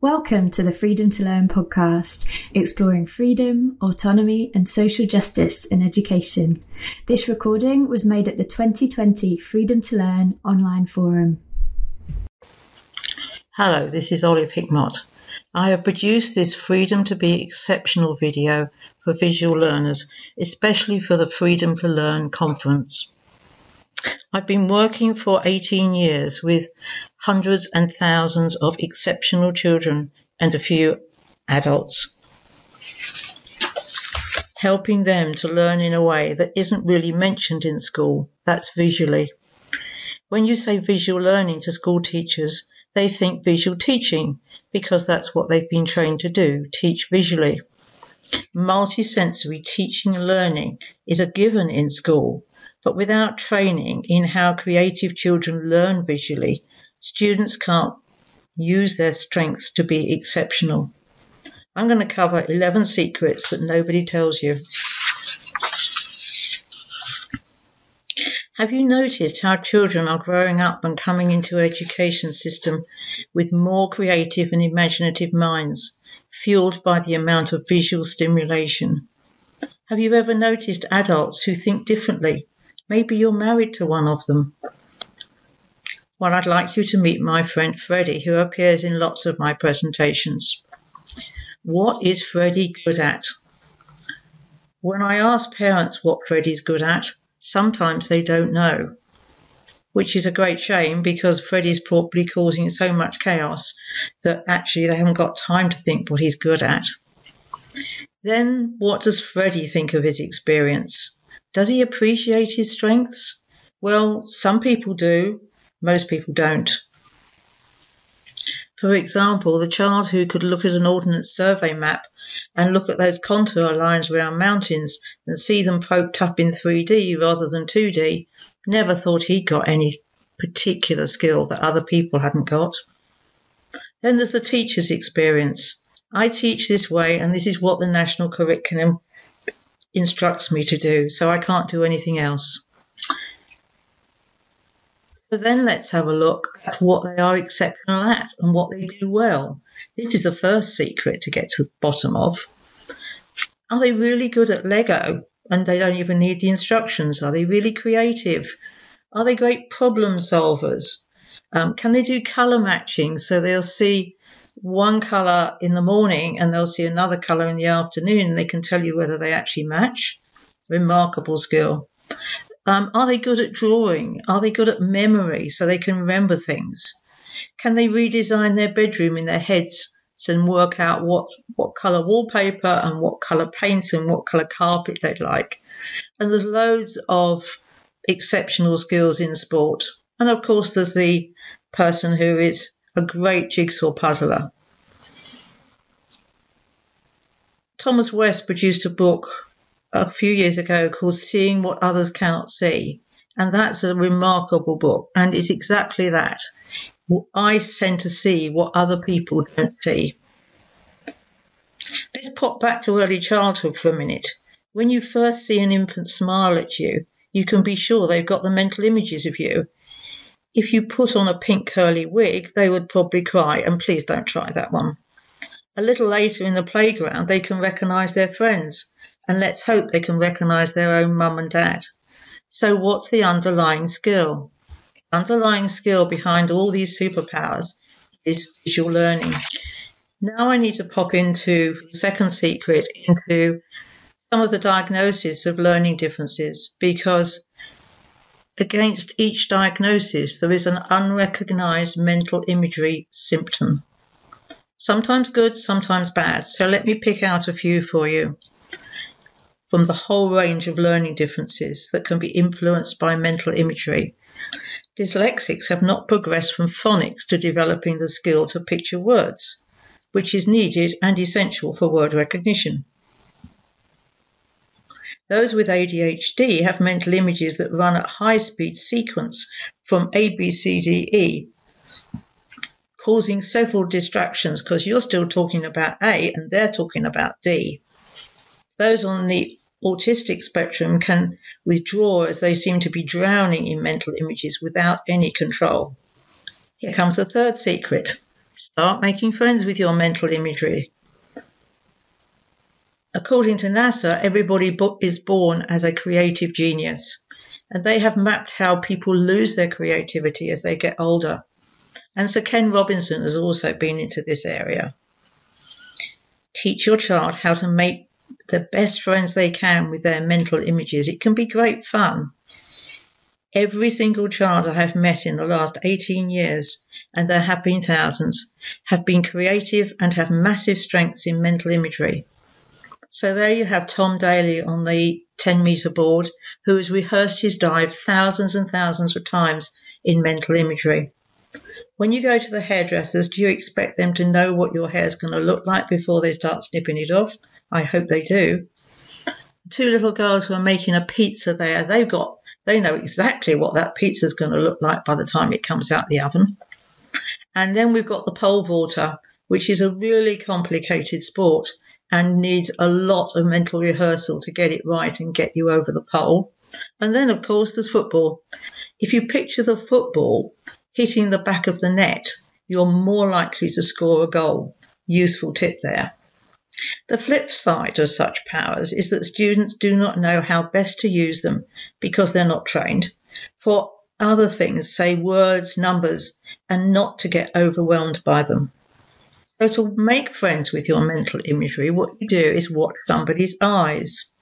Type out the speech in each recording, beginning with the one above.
Welcome to the Freedom to Learn podcast, exploring freedom, autonomy, and social justice in education. This recording was made at the 2020 Freedom to Learn online forum. Hello, this is Olive Hickmott. I have produced this Freedom to Be Exceptional video for visual learners, especially for the Freedom to Learn conference. I've been working for 18 years with hundreds and thousands of exceptional children and a few adults, helping them to learn in a way that isn't really mentioned in school, that's visually. When you say visual learning to school teachers, they think visual teaching because that's what they've been trained to do, teach visually. Multisensory teaching and learning is a given in school, but without training in how creative children learn visually, students can't use their strengths to be exceptional. I'm going to cover 11 secrets that nobody tells you. Have you noticed how children are growing up and coming into education system with more creative and imaginative minds, fueled by the amount of visual stimulation? Have you ever noticed adults who think differently? Maybe you're married to one of them. Well, I'd like you to meet my friend Freddie, who appears in lots of my presentations. What is Freddie good at? When I ask parents what Freddie's good at, sometimes they don't know, which is a great shame because Freddie's probably causing so much chaos that actually they haven't got time to think what he's good at. Then, what does Freddie think of his experience? Does he appreciate his strengths? Well, some people do, most people don't. For example, the child who could look at an ordnance survey map and look at those contour lines around mountains and see them poked up in 3D rather than 2D never thought he'd got any particular skill that other people hadn't got. Then there's the teacher's experience. I teach this way, and this is what the national curriculum instructs me to do, so I can't do anything else. So then let's have a look at what they are exceptional at and what they do well. This is the first secret to get to the bottom of. Are they really good at Lego and they don't even need the instructions? Are they really creative? Are they great problem solvers? Um, can they do color matching so they'll see one color in the morning and they'll see another color in the afternoon and they can tell you whether they actually match? Remarkable skill. Um, are they good at drawing? Are they good at memory so they can remember things? Can they redesign their bedroom in their heads and work out what, what colour wallpaper and what colour paint and what colour carpet they'd like? And there's loads of exceptional skills in sport. And of course, there's the person who is a great jigsaw puzzler. Thomas West produced a book a few years ago called Seeing What Others Cannot See. And that's a remarkable book. And it's exactly that. I tend to see what other people don't see. Let's pop back to early childhood for a minute. When you first see an infant smile at you, you can be sure they've got the mental images of you. If you put on a pink curly wig, they would probably cry, and please don't try that one. A little later in the playground, they can recognise their friends and let's hope they can recognize their own mum and dad. So, what's the underlying skill? The underlying skill behind all these superpowers is visual learning. Now, I need to pop into the second secret into some of the diagnosis of learning differences because against each diagnosis, there is an unrecognized mental imagery symptom. Sometimes good, sometimes bad. So, let me pick out a few for you from the whole range of learning differences that can be influenced by mental imagery. Dyslexics have not progressed from phonics to developing the skill to picture words, which is needed and essential for word recognition. Those with ADHD have mental images that run at high speed sequence from A, B, C, D, E, causing several distractions because you're still talking about A and they're talking about D. Those on the autistic spectrum can withdraw as they seem to be drowning in mental images without any control. Here comes the third secret Start making friends with your mental imagery. According to NASA, everybody is born as a creative genius, and they have mapped how people lose their creativity as they get older. And Sir Ken Robinson has also been into this area. Teach your child how to make the best friends they can with their mental images. It can be great fun. Every single child I have met in the last 18 years, and there have been thousands, have been creative and have massive strengths in mental imagery. So there you have Tom Daley on the 10 meter board, who has rehearsed his dive thousands and thousands of times in mental imagery. When you go to the hairdressers, do you expect them to know what your hair is going to look like before they start snipping it off? I hope they do. The two little girls who are making a pizza there, they've got they know exactly what that pizza is going to look like by the time it comes out the oven. And then we've got the pole vaulter, which is a really complicated sport and needs a lot of mental rehearsal to get it right and get you over the pole. And then, of course, there's football. If you picture the football hitting the back of the net, you're more likely to score a goal. Useful tip there. The flip side of such powers is that students do not know how best to use them because they're not trained for other things, say words, numbers, and not to get overwhelmed by them. So to make friends with your mental imagery, what you do is watch somebody's eyes.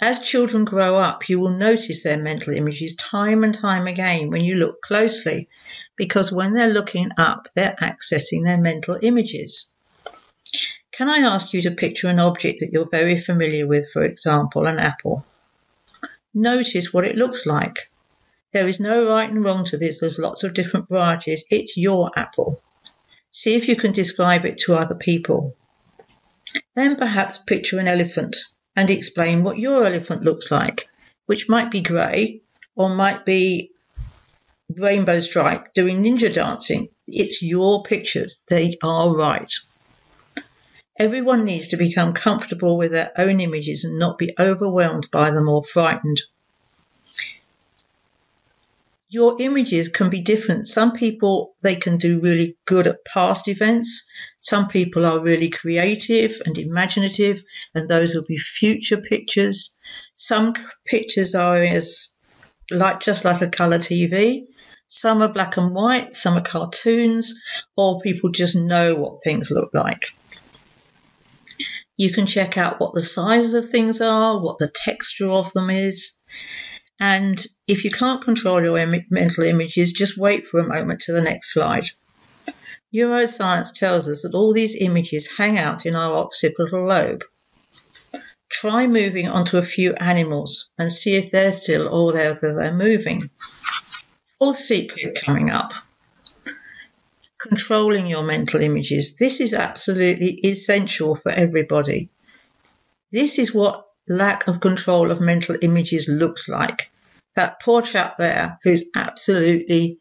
As children grow up, you will notice their mental images time and time again when you look closely, because when they're looking up, they're accessing their mental images. Can I ask you to picture an object that you're very familiar with, for example, an apple? Notice what it looks like. There is no right and wrong to this, there's lots of different varieties. It's your apple. See if you can describe it to other people. Then perhaps picture an elephant and explain what your elephant looks like, which might be grey or might be rainbow stripe doing ninja dancing. It's your pictures. They are right. Everyone needs to become comfortable with their own images and not be overwhelmed by them or frightened your images can be different. Some people, they can do really good at past events. Some people are really creative and imaginative, and those will be future pictures. Some pictures are as like just like a color TV. Some are black and white, some are cartoons, or people just know what things look like. You can check out what the size of things are, what the texture of them is. And if you can't control your Im- mental images, just wait for a moment to the next slide. Neuroscience tells us that all these images hang out in our occipital lobe. Try moving onto a few animals and see if they're still or whether they're moving. Full secret coming up. Controlling your mental images. This is absolutely essential for everybody. This is what lack of control of mental images looks like. That poor chap there who's absolutely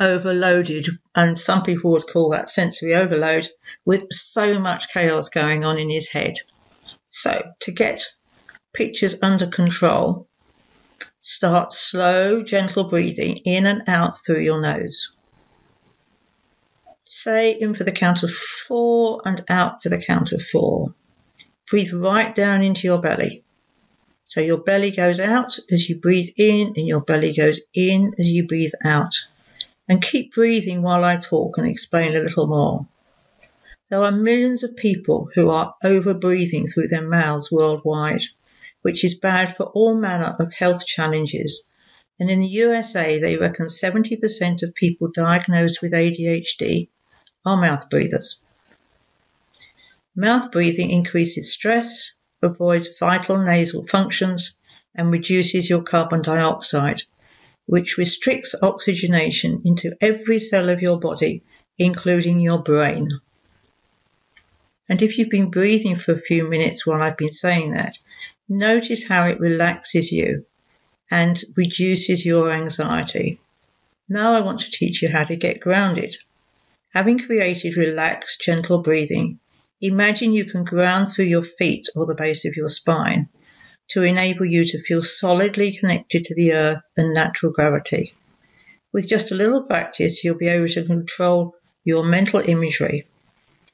overloaded, and some people would call that sensory overload, with so much chaos going on in his head. So, to get pictures under control, start slow, gentle breathing in and out through your nose. Say in for the count of four and out for the count of four. Breathe right down into your belly. So your belly goes out as you breathe in and your belly goes in as you breathe out. And keep breathing while I talk and explain a little more. There are millions of people who are over breathing through their mouths worldwide, which is bad for all manner of health challenges. And in the USA, they reckon 70% of people diagnosed with ADHD are mouth breathers. Mouth breathing increases stress, avoids vital nasal functions, and reduces your carbon dioxide, which restricts oxygenation into every cell of your body, including your brain. And if you've been breathing for a few minutes while I've been saying that, notice how it relaxes you and reduces your anxiety. Now I want to teach you how to get grounded. Having created relaxed, gentle breathing, Imagine you can ground through your feet or the base of your spine to enable you to feel solidly connected to the earth and natural gravity. With just a little practice, you'll be able to control your mental imagery.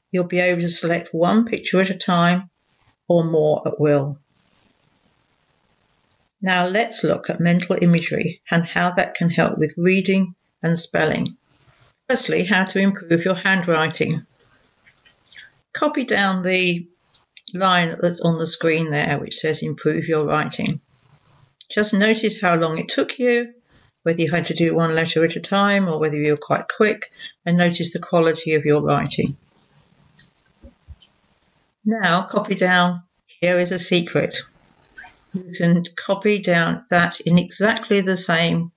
You'll be able to select one picture at a time or more at will. Now let's look at mental imagery and how that can help with reading and spelling. Firstly, how to improve your handwriting. Copy down the line that's on the screen there, which says improve your writing. Just notice how long it took you, whether you had to do one letter at a time or whether you were quite quick, and notice the quality of your writing. Now, copy down here is a secret. You can copy down that in exactly the same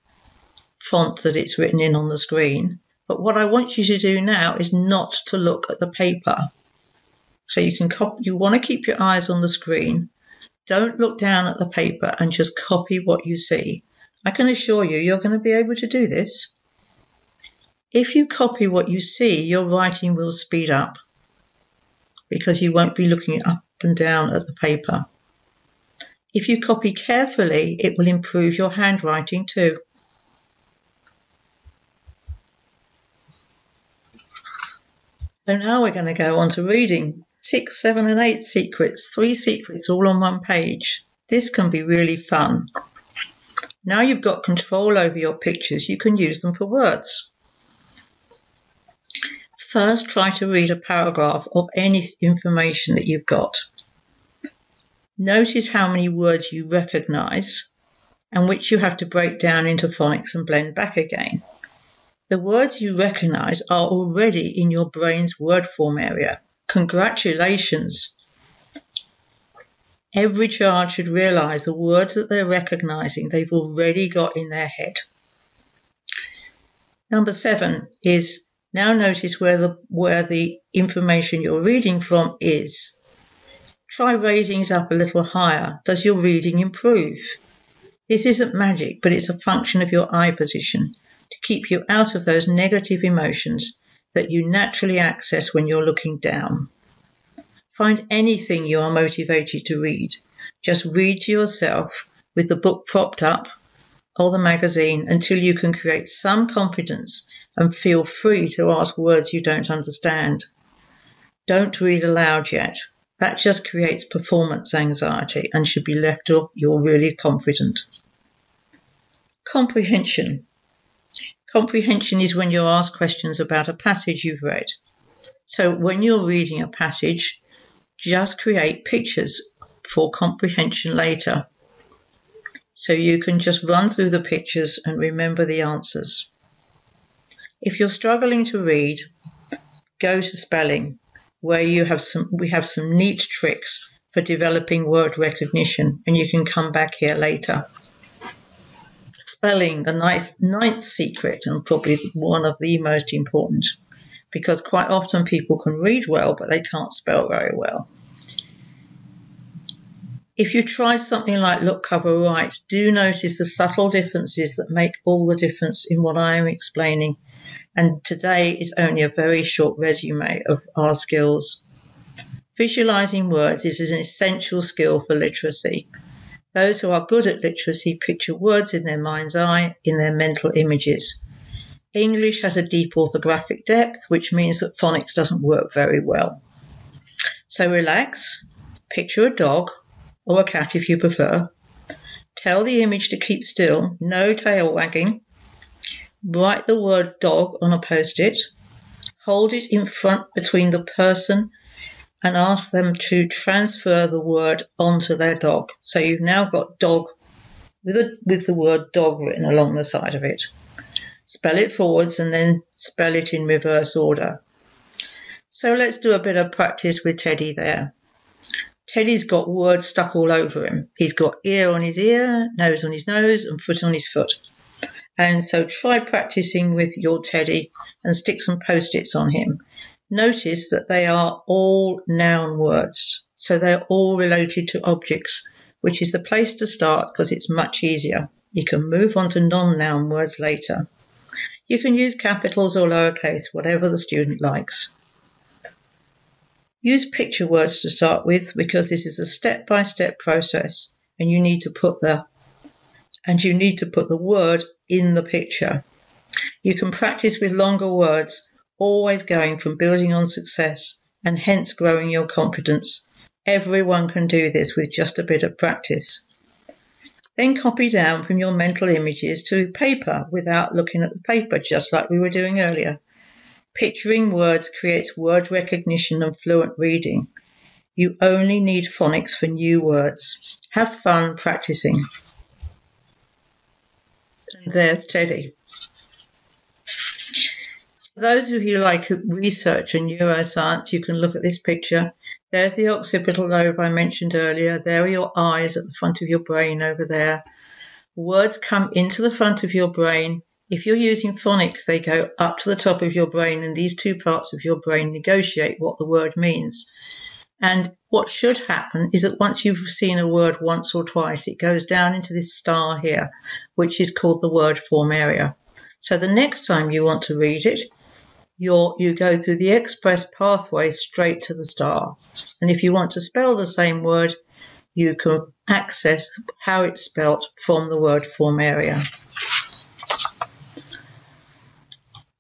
font that it's written in on the screen. But what I want you to do now is not to look at the paper. So you can copy, you want to keep your eyes on the screen. Don't look down at the paper and just copy what you see. I can assure you, you're going to be able to do this. If you copy what you see, your writing will speed up because you won't be looking up and down at the paper. If you copy carefully, it will improve your handwriting too. So now we're going to go on to reading. Six, seven, and eight secrets, three secrets all on one page. This can be really fun. Now you've got control over your pictures, you can use them for words. First, try to read a paragraph of any information that you've got. Notice how many words you recognize and which you have to break down into phonics and blend back again. The words you recognize are already in your brain's word form area. Congratulations! Every child should realize the words that they're recognizing they've already got in their head. Number seven is now notice where the, where the information you're reading from is. Try raising it up a little higher. Does your reading improve? This isn't magic, but it's a function of your eye position to keep you out of those negative emotions that you naturally access when you're looking down. Find anything you are motivated to read. Just read to yourself with the book propped up or the magazine until you can create some confidence and feel free to ask words you don't understand. Don't read aloud yet. That just creates performance anxiety and should be left till you're really confident. Comprehension. Comprehension is when you're asked questions about a passage you've read. So when you're reading a passage, just create pictures for comprehension later. So you can just run through the pictures and remember the answers. If you're struggling to read, go to spelling, where you have some we have some neat tricks for developing word recognition, and you can come back here later spelling the ninth, ninth secret and probably one of the most important because quite often people can read well but they can't spell very well. If you try something like look cover write, do notice the subtle differences that make all the difference in what I am explaining. And today is only a very short resume of our skills. Visualizing words is an essential skill for literacy those who are good at literacy picture words in their mind's eye, in their mental images. English has a deep orthographic depth, which means that phonics doesn't work very well. So relax, picture a dog, or a cat if you prefer. Tell the image to keep still, no tail wagging. Write the word dog on a post it. Hold it in front between the person and ask them to transfer the word onto their dog. So you've now got dog with a, with the word dog written along the side of it. Spell it forwards and then spell it in reverse order. So let's do a bit of practice with Teddy there. Teddy's got words stuck all over him. He's got ear on his ear, nose on his nose, and foot on his foot. And so try practicing with your Teddy and stick some post its on him Notice that they are all noun words, so they're all related to objects, which is the place to start because it's much easier. You can move on to non-noun words later. You can use capitals or lowercase, whatever the student likes. Use picture words to start with because this is a step-by-step process and you need to put the and you need to put the word in the picture. You can practice with longer words always going from building on success and hence growing your confidence. Everyone can do this with just a bit of practice. Then copy down from your mental images to paper without looking at the paper, just like we were doing earlier. Picturing words creates word recognition and fluent reading. You only need phonics for new words. Have fun practicing. And there's Teddy. Those of you who like research and neuroscience, you can look at this picture. There's the occipital lobe I mentioned earlier. There are your eyes at the front of your brain over there. Words come into the front of your brain. If you're using phonics, they go up to the top of your brain, and these two parts of your brain negotiate what the word means. And what should happen is that once you've seen a word once or twice, it goes down into this star here, which is called the word form area. So the next time you want to read it, you you go through the express pathway straight to the star. And if you want to spell the same word, you can access how it's spelt from the word form area.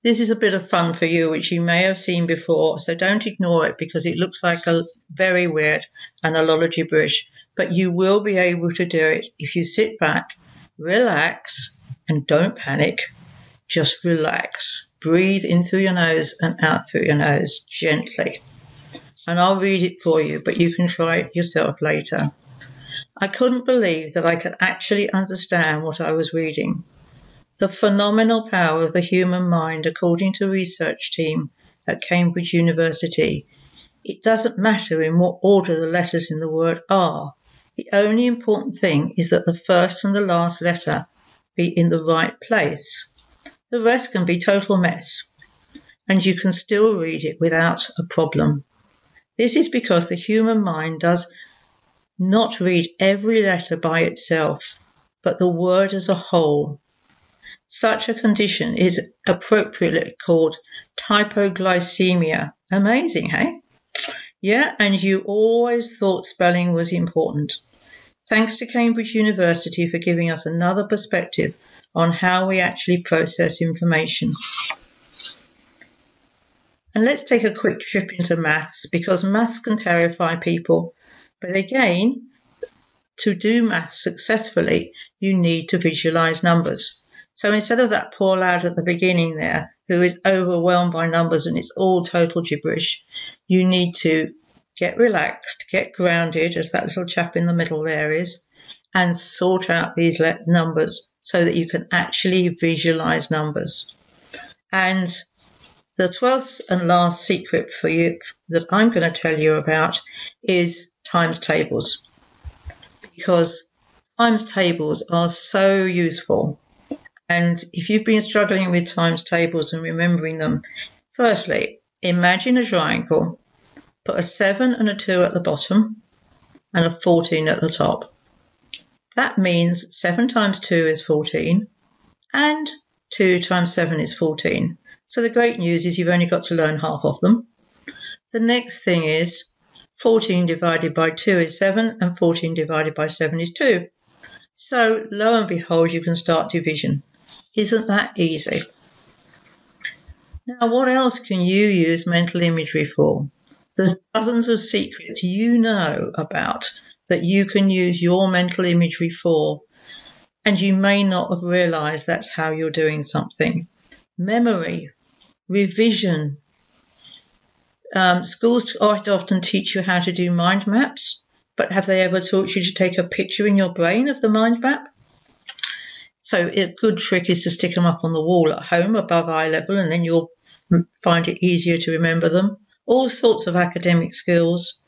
This is a bit of fun for you, which you may have seen before, so don't ignore it because it looks like a very weird and a lot of gibberish. But you will be able to do it if you sit back, relax, and don't panic. Just relax. Breathe in through your nose and out through your nose gently. And I'll read it for you, but you can try it yourself later. I couldn't believe that I could actually understand what I was reading. The phenomenal power of the human mind, according to a research team at Cambridge University. It doesn't matter in what order the letters in the word are. The only important thing is that the first and the last letter be in the right place. The rest can be total mess, and you can still read it without a problem. This is because the human mind does not read every letter by itself, but the word as a whole. Such a condition is appropriately called typoglycemia. Amazing, hey? Yeah, and you always thought spelling was important. Thanks to Cambridge University for giving us another perspective on how we actually process information. And let's take a quick trip into maths because maths can terrify people. But again, to do maths successfully, you need to visualize numbers. So instead of that poor lad at the beginning there who is overwhelmed by numbers and it's all total gibberish, you need to get relaxed, get grounded, as that little chap in the middle there is, and sort out these numbers so that you can actually visualize numbers. And the 12th and last secret for you that I'm going to tell you about is times tables. Because times tables are so useful. And if you've been struggling with times tables and remembering them, firstly, imagine a triangle, put a 7 and a 2 at the bottom and a 14 at the top. That means 7 times 2 is 14 and 2 times 7 is 14. So the great news is you've only got to learn half of them. The next thing is 14 divided by 2 is 7 and 14 divided by 7 is 2. So lo and behold, you can start division. Isn't that easy? Now, what else can you use mental imagery for? There's dozens of secrets you know about that you can use your mental imagery for. And you may not have realized that's how you're doing something. Memory, revision. Um, schools quite often teach you how to do mind maps, but have they ever taught you to take a picture in your brain of the mind map? So a good trick is to stick them up on the wall at home above eye level, and then you'll find it easier to remember them. All sorts of academic skills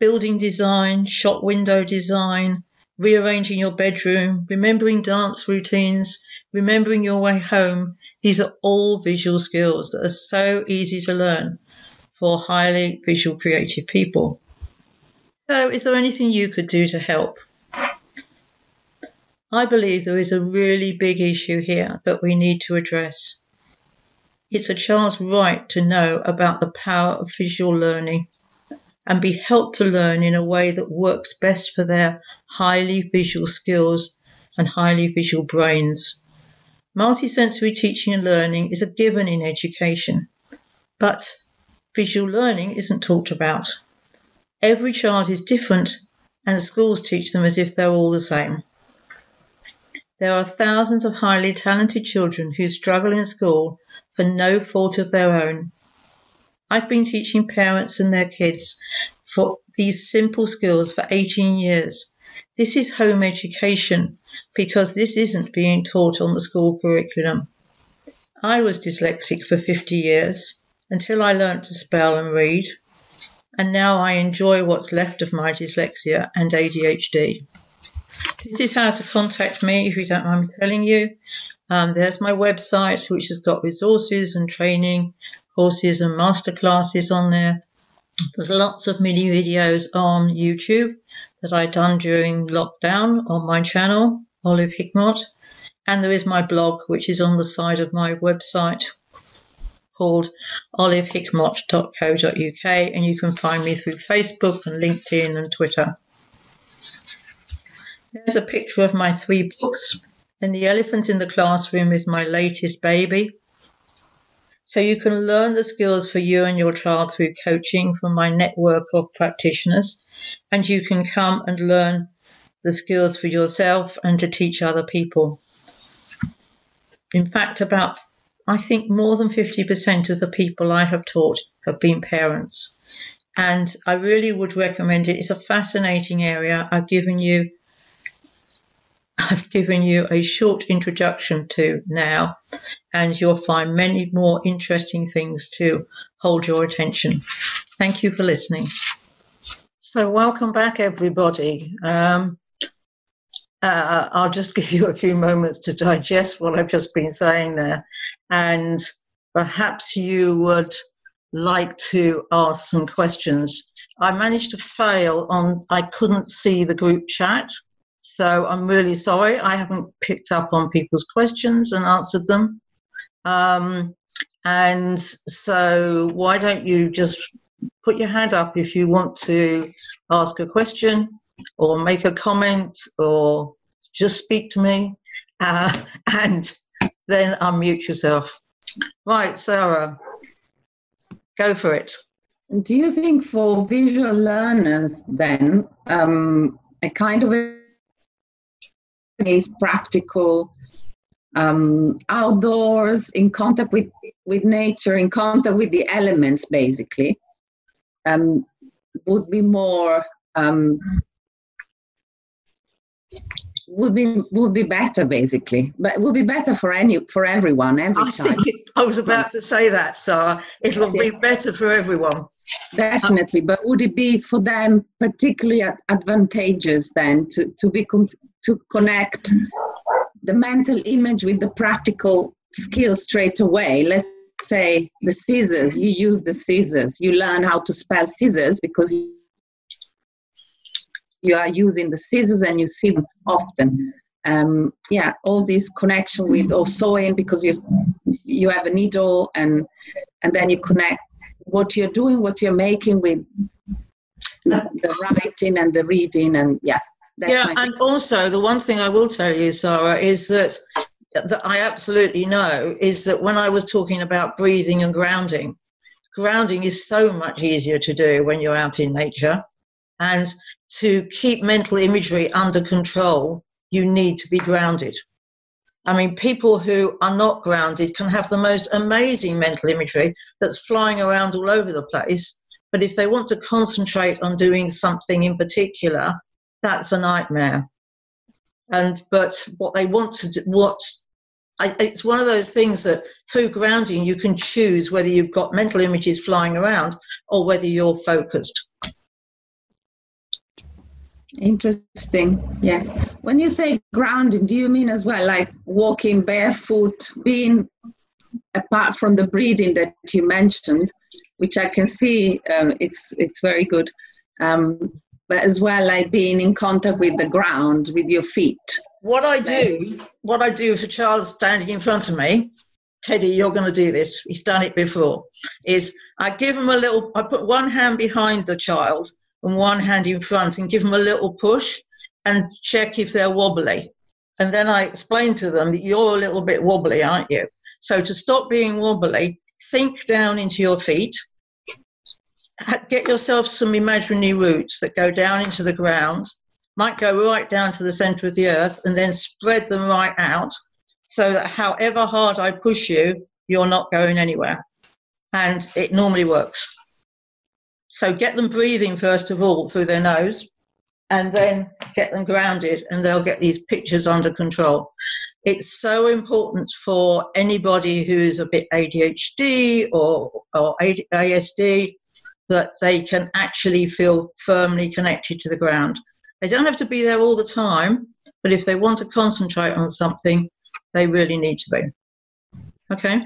building design, shop window design, rearranging your bedroom, remembering dance routines, remembering your way home. These are all visual skills that are so easy to learn for highly visual creative people. So, is there anything you could do to help? I believe there is a really big issue here that we need to address. It's a child's right to know about the power of visual learning and be helped to learn in a way that works best for their highly visual skills and highly visual brains. Multisensory teaching and learning is a given in education, But visual learning isn't talked about. Every child is different, and schools teach them as if they're all the same. There are thousands of highly talented children who struggle in school for no fault of their own. I've been teaching parents and their kids for these simple skills for 18 years. This is home education because this isn't being taught on the school curriculum. I was dyslexic for 50 years until I learnt to spell and read, and now I enjoy what's left of my dyslexia and ADHD. This is how to contact me if you don't mind me telling you. Um, there's my website, which has got resources and training courses and masterclasses on there. There's lots of mini videos on YouTube that I done during lockdown on my channel, Olive Hickmott. And there is my blog, which is on the side of my website called olivehickmott.co.uk. And you can find me through Facebook and LinkedIn and Twitter. There's a picture of my three books. And the elephant in the classroom is my latest baby. So you can learn the skills for you and your child through coaching from my network of practitioners, and you can come and learn the skills for yourself and to teach other people. In fact, about I think more than 50% of the people I have taught have been parents. And I really would recommend it. It's a fascinating area. I've given you I've given you a short introduction to now, and you'll find many more interesting things to hold your attention. Thank you for listening. So, welcome back, everybody. Um, uh, I'll just give you a few moments to digest what I've just been saying there, and perhaps you would like to ask some questions. I managed to fail on, I couldn't see the group chat. So I'm really sorry I haven't picked up on people's questions and answered them. Um, and so why don't you just put your hand up if you want to ask a question or make a comment or just speak to me uh, and then unmute yourself. Right, Sarah, go for it. Do you think for visual learners then um, a kind of is practical, um, outdoors, in contact with, with nature, in contact with the elements, basically, um, would be more um, would be would be better basically. But would be better for any for everyone every I time. it, i was about to say that so it'll be better for everyone. Definitely. But would it be for them particularly advantageous then to to be to connect the mental image with the practical skill straight away. Let's say the scissors, you use the scissors, you learn how to spell scissors because you are using the scissors and you see them often. Um, yeah, all this connection with or sewing because you you have a needle and and then you connect what you're doing, what you're making with the writing and the reading and yeah that's yeah, and also the one thing I will tell you, Sarah, is that that I absolutely know is that when I was talking about breathing and grounding, grounding is so much easier to do when you're out in nature. And to keep mental imagery under control, you need to be grounded. I mean, people who are not grounded can have the most amazing mental imagery that's flying around all over the place. But if they want to concentrate on doing something in particular, that's a nightmare. And but what they want to do, what I, it's one of those things that through grounding you can choose whether you've got mental images flying around or whether you're focused. Interesting. Yes. When you say grounding, do you mean as well like walking barefoot, being apart from the breathing that you mentioned, which I can see um, it's it's very good. Um, but as well like being in contact with the ground with your feet. What I do, what I do if a child's standing in front of me, Teddy, you're going to do this. He's done it before. Is I give him a little. I put one hand behind the child and one hand in front, and give them a little push, and check if they're wobbly. And then I explain to them that you're a little bit wobbly, aren't you? So to stop being wobbly, think down into your feet. Get yourself some imaginary roots that go down into the ground, might go right down to the center of the earth, and then spread them right out so that however hard I push you, you're not going anywhere. And it normally works. So get them breathing first of all through their nose and then get them grounded and they'll get these pictures under control. It's so important for anybody who's a bit ADHD or, or ASD that they can actually feel firmly connected to the ground. They don't have to be there all the time, but if they want to concentrate on something, they really need to be. Okay?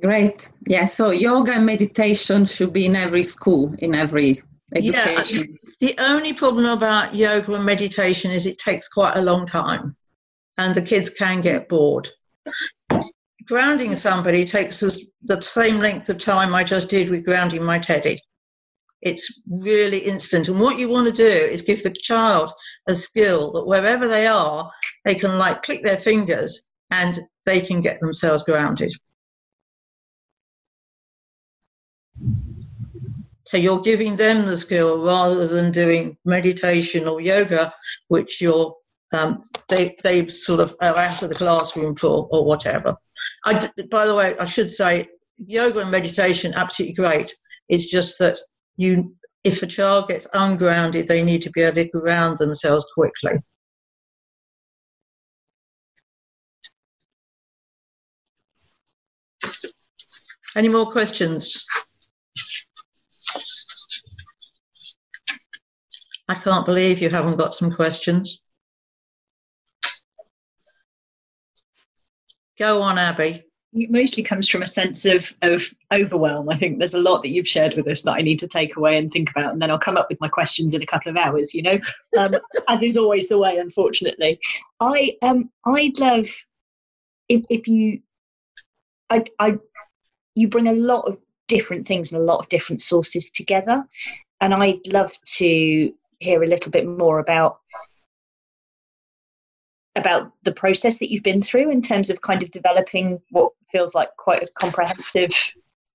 Great. Yeah, so yoga and meditation should be in every school, in every education. Yeah, the only problem about yoga and meditation is it takes quite a long time and the kids can get bored. Grounding somebody takes us the same length of time I just did with grounding my teddy. It's really instant. And what you want to do is give the child a skill that wherever they are, they can like click their fingers and they can get themselves grounded. So you're giving them the skill rather than doing meditation or yoga, which you're um, they they sort of are out of the classroom for or whatever. I, by the way, I should say yoga and meditation absolutely great. It's just that you if a child gets ungrounded, they need to be able to ground themselves quickly. Any more questions? I can't believe you haven't got some questions. Go on, Abby. It mostly comes from a sense of, of overwhelm. I think there's a lot that you've shared with us that I need to take away and think about, and then I'll come up with my questions in a couple of hours. You know, um, as is always the way, unfortunately. I um I'd love if if you I I you bring a lot of different things and a lot of different sources together, and I'd love to hear a little bit more about about the process that you've been through in terms of kind of developing what feels like quite a comprehensive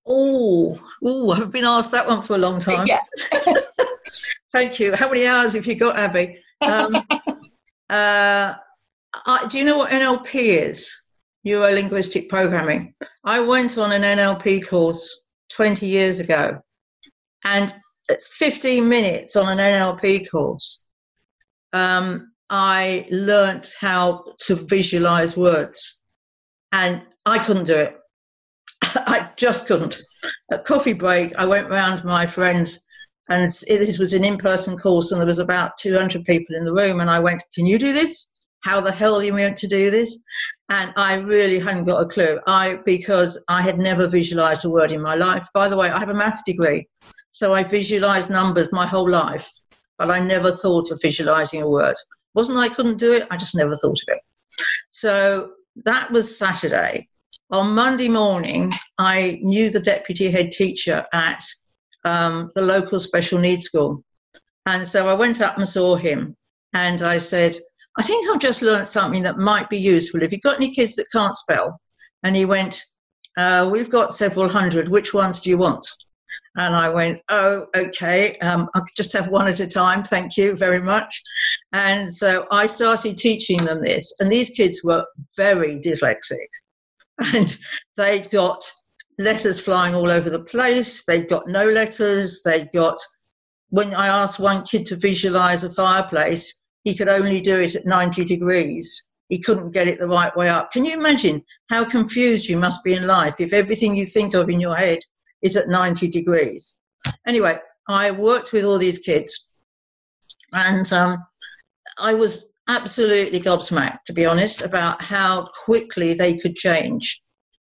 oh oh i've been asked that one for a long time. Yeah. Thank you. How many hours have you got abby? Um, uh, I, do you know what nlp is? Neuro linguistic programming. I went on an nlp course 20 years ago and it's 15 minutes on an NLP course. Um, I learnt how to visualize words, and I couldn't do it. I just couldn't. At coffee break, I went round my friends, and this was an in-person course, and there was about 200 people in the room, and I went, "Can you do this? How the hell are you meant to do this?" And I really hadn't got a clue. I because I had never visualized a word in my life. By the way, I have a maths degree, so I visualized numbers my whole life, but I never thought of visualizing a word. Wasn't I couldn't do it, I just never thought of it. So that was Saturday. On Monday morning, I knew the deputy head teacher at um, the local special needs school. And so I went up and saw him and I said, I think I've just learned something that might be useful. Have you got any kids that can't spell? And he went, uh, We've got several hundred. Which ones do you want? And I went, oh, okay, um, I'll just have one at a time. Thank you very much. And so I started teaching them this. And these kids were very dyslexic. And they'd got letters flying all over the place. They'd got no letters. They'd got, when I asked one kid to visualize a fireplace, he could only do it at 90 degrees. He couldn't get it the right way up. Can you imagine how confused you must be in life if everything you think of in your head is at 90 degrees. Anyway, I worked with all these kids and um, I was absolutely gobsmacked, to be honest, about how quickly they could change.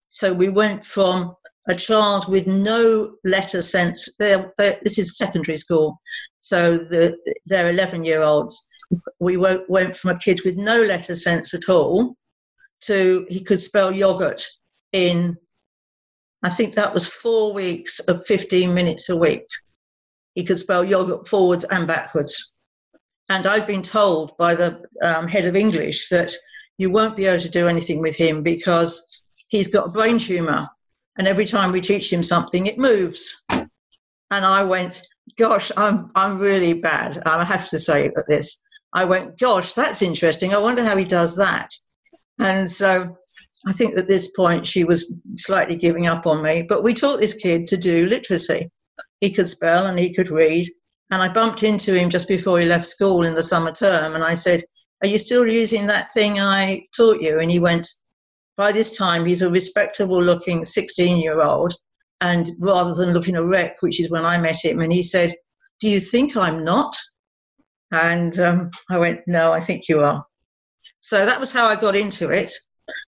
So we went from a child with no letter sense, they're, they're, this is secondary school, so the, they're 11 year olds. We went from a kid with no letter sense at all to he could spell yogurt in I think that was four weeks of 15 minutes a week. He could spell yogurt forwards and backwards. And I've been told by the um, head of English that you won't be able to do anything with him because he's got a brain tumour and every time we teach him something, it moves. And I went, gosh, I'm, I'm really bad. I have to say at this. I went, gosh, that's interesting. I wonder how he does that. And so I think at this point she was slightly giving up on me. But we taught this kid to do literacy. He could spell and he could read. And I bumped into him just before he left school in the summer term. And I said, Are you still using that thing I taught you? And he went, By this time, he's a respectable looking 16 year old. And rather than looking a wreck, which is when I met him, and he said, Do you think I'm not? And um, I went, No, I think you are. So that was how I got into it.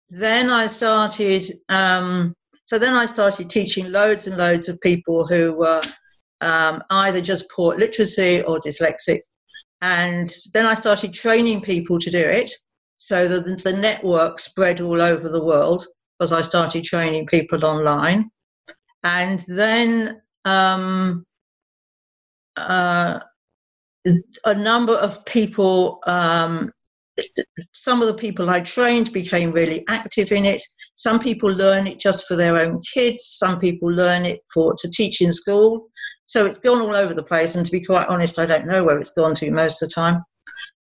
Then I started, um, so then I started teaching loads and loads of people who were um, either just poor literacy or dyslexic. And then I started training people to do it so that the network spread all over the world as I started training people online. And then um, uh, a number of people um, some of the people I trained became really active in it. Some people learn it just for their own kids. Some people learn it for to teach in school. So it's gone all over the place. And to be quite honest, I don't know where it's gone to most of the time.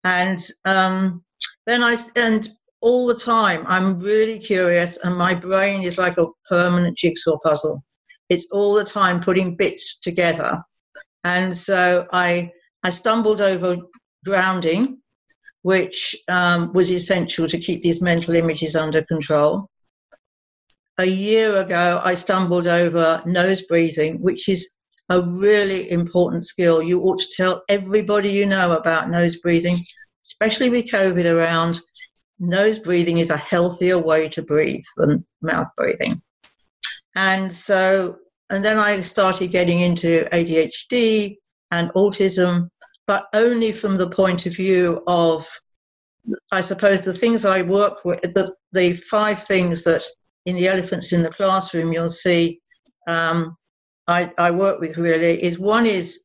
And um, then I and all the time I'm really curious, and my brain is like a permanent jigsaw puzzle. It's all the time putting bits together. And so I I stumbled over grounding which um, was essential to keep these mental images under control. A year ago, I stumbled over nose breathing, which is a really important skill. You ought to tell everybody you know about nose breathing, especially with COVID around. Nose breathing is a healthier way to breathe than mouth breathing. And so, and then I started getting into ADHD and autism but only from the point of view of, I suppose, the things I work with, the, the five things that in the elephants in the classroom you'll see um, I, I work with really is one is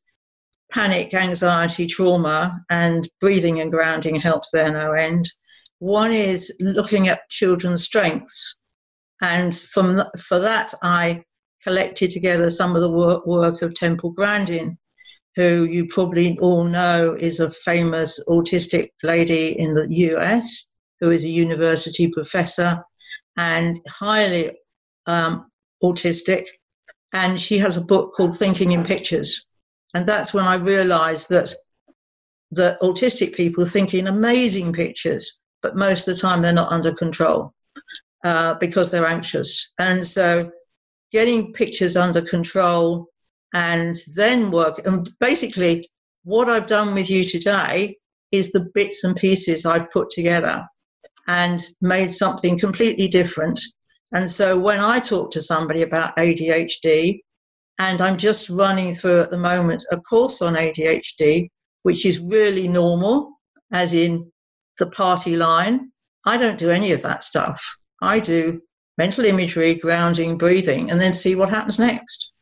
panic, anxiety, trauma, and breathing and grounding helps there no end. One is looking at children's strengths, and from for that I collected together some of the work, work of Temple Grandin, who you probably all know is a famous autistic lady in the US, who is a university professor and highly um, autistic. And she has a book called Thinking in Pictures. And that's when I realized that that autistic people think in amazing pictures, but most of the time they're not under control uh, because they're anxious. And so getting pictures under control and then work. And basically, what I've done with you today is the bits and pieces I've put together and made something completely different. And so when I talk to somebody about ADHD, and I'm just running through at the moment a course on ADHD, which is really normal, as in the party line, I don't do any of that stuff. I do mental imagery, grounding, breathing, and then see what happens next.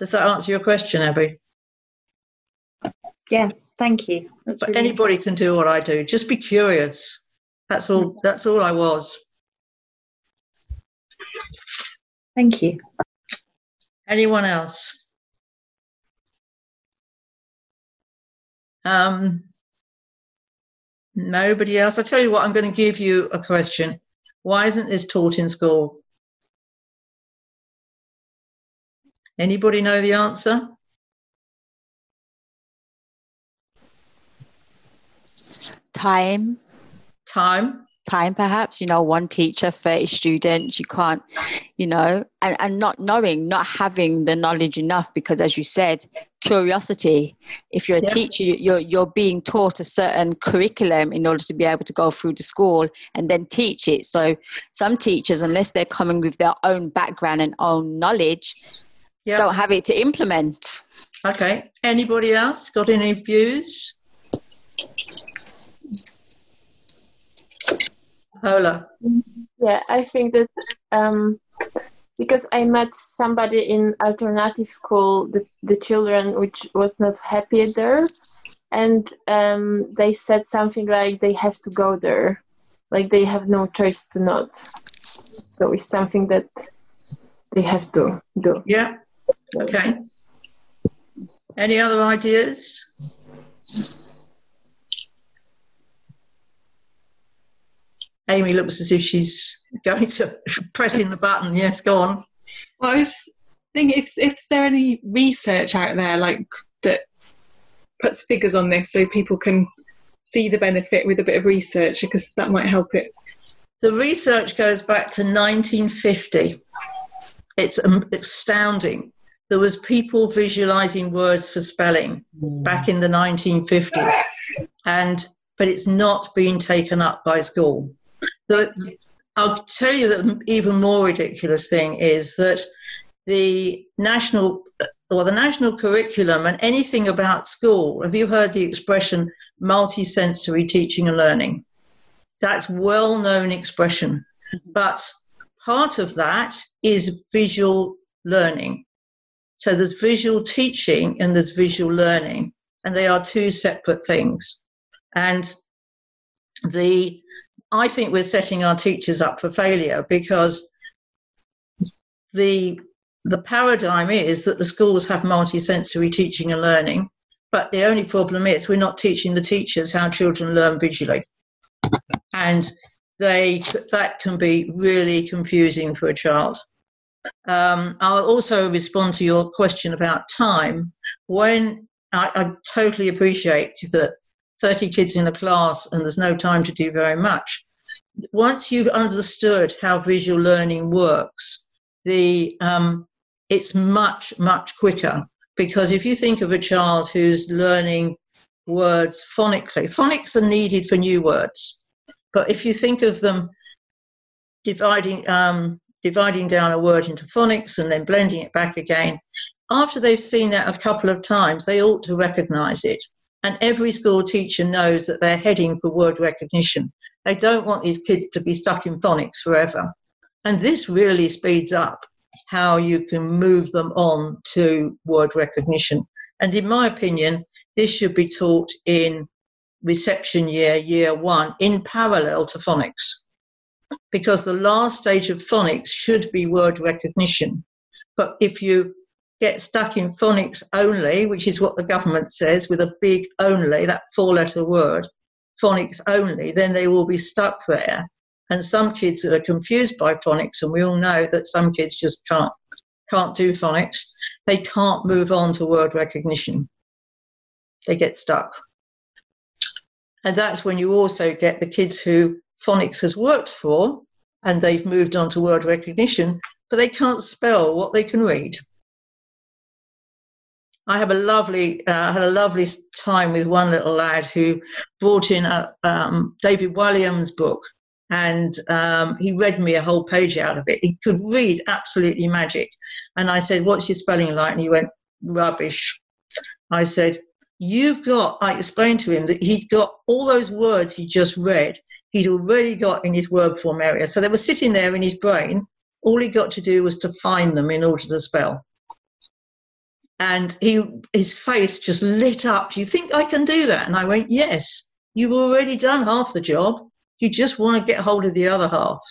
Does that answer your question, Abby? Yeah, thank you. That's but really anybody can do what I do. Just be curious. That's all. That's all I was. Thank you. Anyone else? Um, nobody else. I'll tell you what. I'm going to give you a question. Why isn't this taught in school? Anybody know the answer? Time. Time. Time, perhaps, you know, one teacher, 30 students, you can't, you know, and, and not knowing, not having the knowledge enough because, as you said, curiosity. If you're a yeah. teacher, you're, you're being taught a certain curriculum in order to be able to go through the school and then teach it. So, some teachers, unless they're coming with their own background and own knowledge, yep. don't have it to implement. Okay. Anybody else got any views? Paula. Yeah, I think that um, because I met somebody in alternative school, the, the children which was not happy there, and um, they said something like they have to go there, like they have no choice to not. So it's something that they have to do. Yeah. Okay. Any other ideas? Amy looks as if she's going to pressing the button. Yes, go on. Well, I was thinking if if there any research out there like that puts figures on this so people can see the benefit with a bit of research because that might help it. The research goes back to 1950. It's um, astounding. There was people visualizing words for spelling mm. back in the 1950s, and but it's not being taken up by school. The, I'll tell you the even more ridiculous thing is that the national or the national curriculum and anything about school. Have you heard the expression multisensory teaching and learning? That's well-known expression, but part of that is visual learning. So there's visual teaching and there's visual learning, and they are two separate things. And the I think we're setting our teachers up for failure because the the paradigm is that the schools have multisensory teaching and learning, but the only problem is we're not teaching the teachers how children learn visually, and they that can be really confusing for a child. Um, I'll also respond to your question about time. When I, I totally appreciate that 30 kids in a class and there's no time to do very much. Once you've understood how visual learning works, the um, it's much much quicker because if you think of a child who's learning words phonically, phonics are needed for new words, but if you think of them dividing um, dividing down a word into phonics and then blending it back again, after they've seen that a couple of times, they ought to recognize it. And every school teacher knows that they're heading for word recognition. They don't want these kids to be stuck in phonics forever. And this really speeds up how you can move them on to word recognition. And in my opinion, this should be taught in reception year, year one, in parallel to phonics. Because the last stage of phonics should be word recognition. But if you get stuck in phonics only, which is what the government says, with a big only, that four letter word, phonics only, then they will be stuck there. And some kids are confused by phonics, and we all know that some kids just can't can't do phonics, they can't move on to word recognition. They get stuck. And that's when you also get the kids who phonics has worked for and they've moved on to word recognition, but they can't spell what they can read. I have a lovely, uh, had a lovely time with one little lad who brought in a um, David Walliams' book, and um, he read me a whole page out of it. He could read absolutely magic, and I said, "What's your spelling like?" And he went, "Rubbish." I said, "You've got." I explained to him that he'd got all those words he just read. He'd already got in his word form area, so they were sitting there in his brain. All he got to do was to find them in order to spell and he his face just lit up. Do you think I can do that? And I went, Yes, you've already done half the job. You just want to get hold of the other half.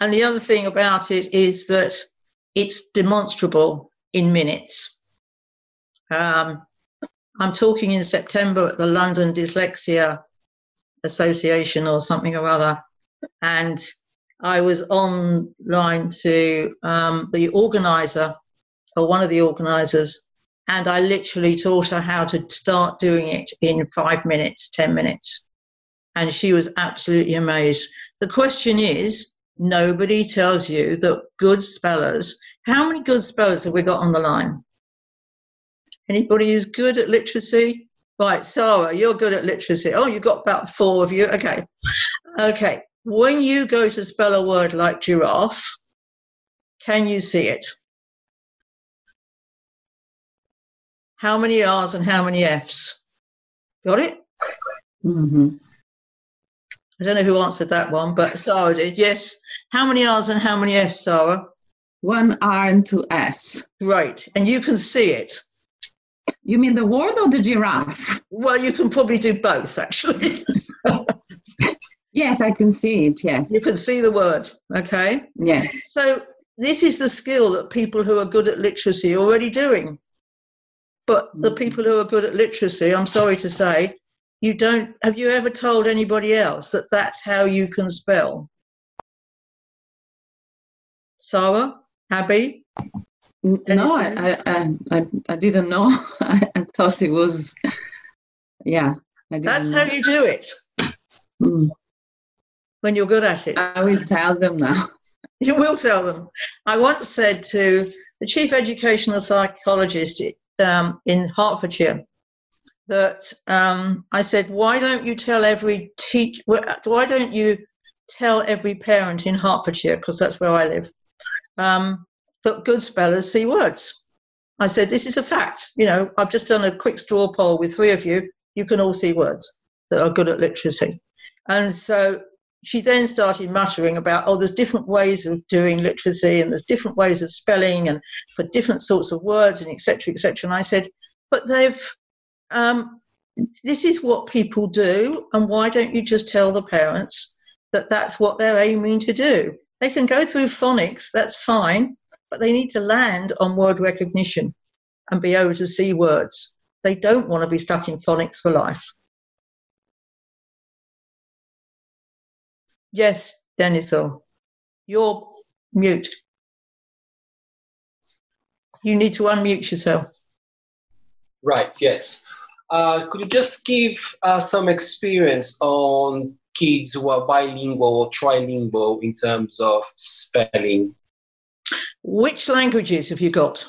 And the other thing about it is that it's demonstrable in minutes. Um, I'm talking in September at the London Dyslexia association or something or other. And I was online to um, the organizer or one of the organizers, and I literally taught her how to start doing it in five minutes, 10 minutes. And she was absolutely amazed. The question is nobody tells you that good spellers, how many good spellers have we got on the line? Anybody who's good at literacy? Right, Sarah, you're good at literacy. Oh, you've got about four of you. Okay. Okay. When you go to spell a word like giraffe, can you see it? How many R's and how many F's? Got it? Mm-hmm. I don't know who answered that one, but Sarah did. Yes. How many R's and how many F's, Sarah? One R and two F's. Right. And you can see it. You mean the word or the giraffe? Well, you can probably do both, actually. yes, I can see it. Yes. You can see the word. Okay. Yes. So this is the skill that people who are good at literacy are already doing. But the Mhm. people who are good at literacy, I'm sorry to say, you don't. Have you ever told anybody else that that's how you can spell? Sarah, Abby, No, I, I, I, I didn't know. I, I thought it was, yeah. That's know. how you do it Mm. when you're good at it. I will tell them now. You will tell them. I once said to the chief educational psychologist um, in Hertfordshire that um, I said, "Why don't you tell every teach? Why don't you tell every parent in Hertfordshire, because that's where I live, um, that good spellers see words?" I said, "This is a fact. You know, I've just done a quick straw poll with three of you. You can all see words that are good at literacy." And so she then started muttering about, oh, there's different ways of doing literacy and there's different ways of spelling and for different sorts of words and etc. etc. And I said, but they've, um, this is what people do, and why don't you just tell the parents that that's what they're aiming to do? They can go through phonics, that's fine, but they need to land on word recognition and be able to see words. They don't want to be stuck in phonics for life. Yes, Denisol, you're mute. You need to unmute yourself. Right, yes. Uh, could you just give uh, some experience on kids who are bilingual or trilingual in terms of spelling? Which languages have you got?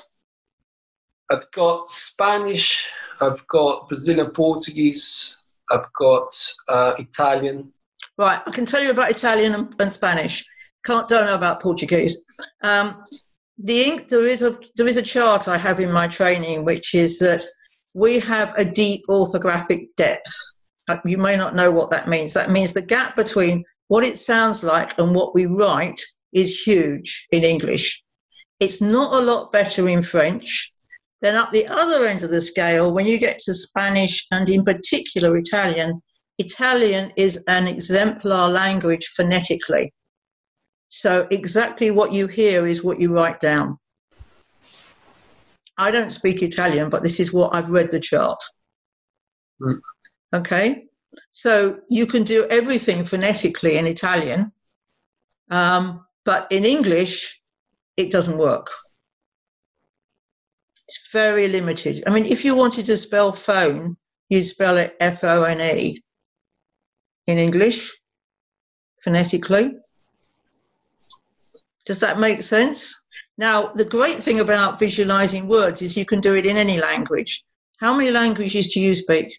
I've got Spanish, I've got Brazilian Portuguese, I've got uh, Italian. Right, I can tell you about Italian and, and Spanish. Can't don't know about Portuguese. Um, the ink, there is a there is a chart I have in my training, which is that we have a deep orthographic depth. Uh, You may not know what that means. That means the gap between what it sounds like and what we write is huge in English. It's not a lot better in French. Then up the other end of the scale, when you get to Spanish and in particular Italian, Italian is an exemplar language phonetically. So exactly what you hear is what you write down. I don't speak Italian, but this is what I've read the chart. Mm. Okay, so you can do everything phonetically in Italian, um, but in English, it doesn't work. It's very limited. I mean, if you wanted to spell phone, you'd spell it F O N E in English, phonetically. Does that make sense? Now, the great thing about visualizing words is you can do it in any language. How many languages do you speak?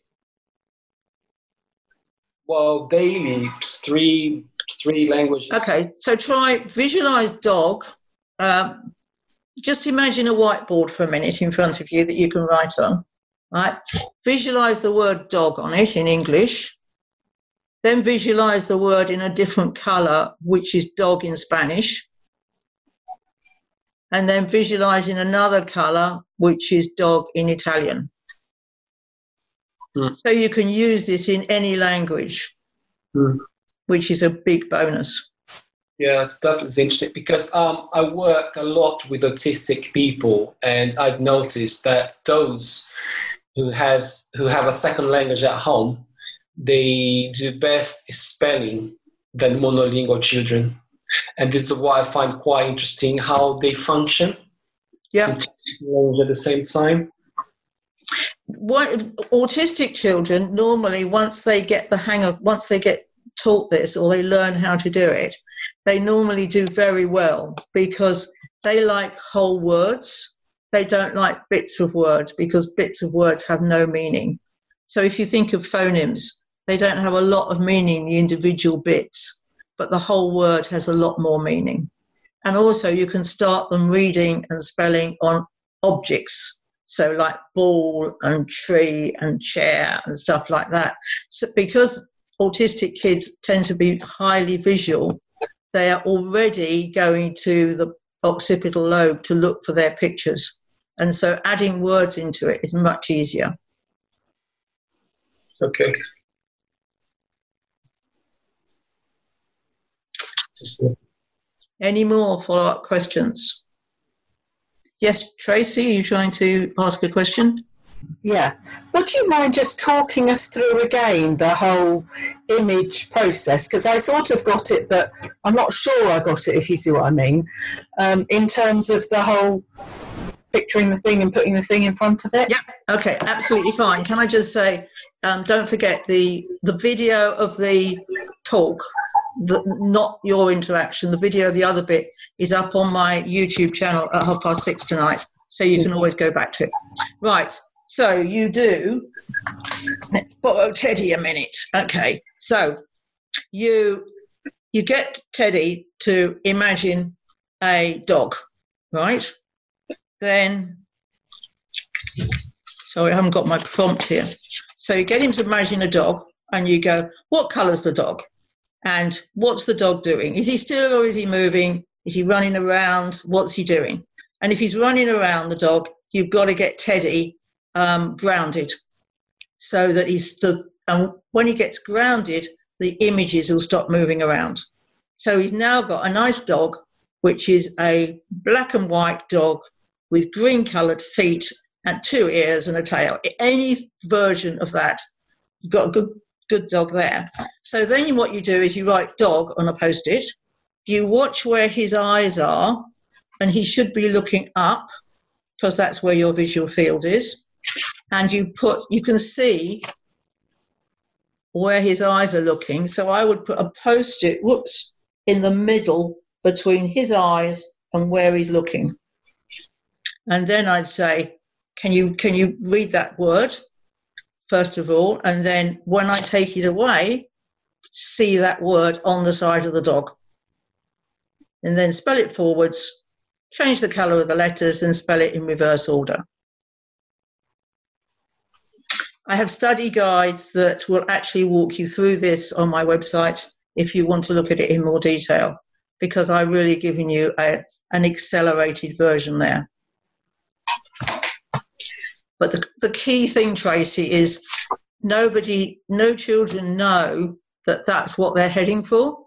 Well, daily, three, three languages. Okay, so try visualize dog. Um, just imagine a whiteboard for a minute in front of you that you can write on. Right? Visualize the word dog on it in English. Then visualize the word in a different color, which is dog in Spanish. And then visualize in another color, which is dog in Italian. Hmm. So you can use this in any language, Hmm. which is a big bonus. Yeah, it's definitely interesting because um, I work a lot with autistic people, and I've noticed that those who has who have a second language at home, they do best spelling than monolingual children, and this is what I find quite interesting how they function Yeah. at the same time. what autistic children normally once they get the hang of once they get taught this or they learn how to do it they normally do very well because they like whole words they don't like bits of words because bits of words have no meaning so if you think of phonemes they don't have a lot of meaning the individual bits but the whole word has a lot more meaning and also you can start them reading and spelling on objects so like ball and tree and chair and stuff like that so because autistic kids tend to be highly visual they are already going to the occipital lobe to look for their pictures And so adding words into it is much easier. Okay. Any more follow up questions? Yes, Tracy, are you trying to ask a question? Yeah. Would you mind just talking us through again the whole image process? Because I sort of got it, but I'm not sure I got it, if you see what I mean, um, in terms of the whole picturing the thing and putting the thing in front of it. Yeah. Okay. Absolutely fine. Can I just say, um, don't forget the the video of the talk, the, not your interaction. The video the other bit is up on my YouTube channel at half past six tonight, so you can always go back to it. Right. So you do. Let's borrow Teddy a minute. Okay. So you you get Teddy to imagine a dog, right? Then sorry, I haven't got my prompt here. So you get him to imagine a dog and you go, what colour's the dog? And what's the dog doing? Is he still or is he moving? Is he running around? What's he doing? And if he's running around the dog, you've got to get Teddy um, grounded so that he's the, and when he gets grounded, the images will stop moving around. So he's now got a nice dog, which is a black and white dog with green coloured feet and two ears and a tail. Any version of that, you've got a good good dog there. So then what you do is you write dog on a post-it. You watch where his eyes are, and he should be looking up because that's where your visual field is. And you put you can see where his eyes are looking. So I would put a post-it, whoops, in the middle between his eyes and where he's looking. And then I'd say, can you can you read that word first of all, and then when I take it away, see that word on the side of the dog, and then spell it forwards, change the colour of the letters, and spell it in reverse order. I have study guides that will actually walk you through this on my website if you want to look at it in more detail, because I'm really giving you a, an accelerated version there. But the, the key thing, Tracy, is nobody, no children know that that's what they're heading for.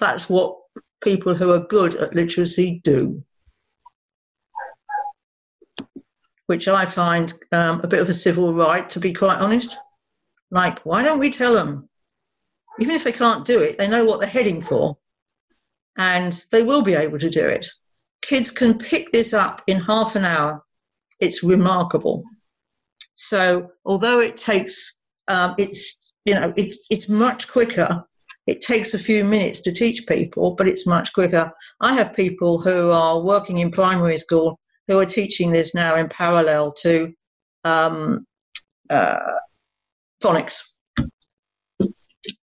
That's what people who are good at literacy do. Which I find um, a bit of a civil right, to be quite honest. Like, why don't we tell them? Even if they can't do it, they know what they're heading for. And they will be able to do it. Kids can pick this up in half an hour it's remarkable. So although it takes, um, it's you know, it, it's much quicker. It takes a few minutes to teach people, but it's much quicker. I have people who are working in primary school who are teaching this now in parallel to um, uh, phonics.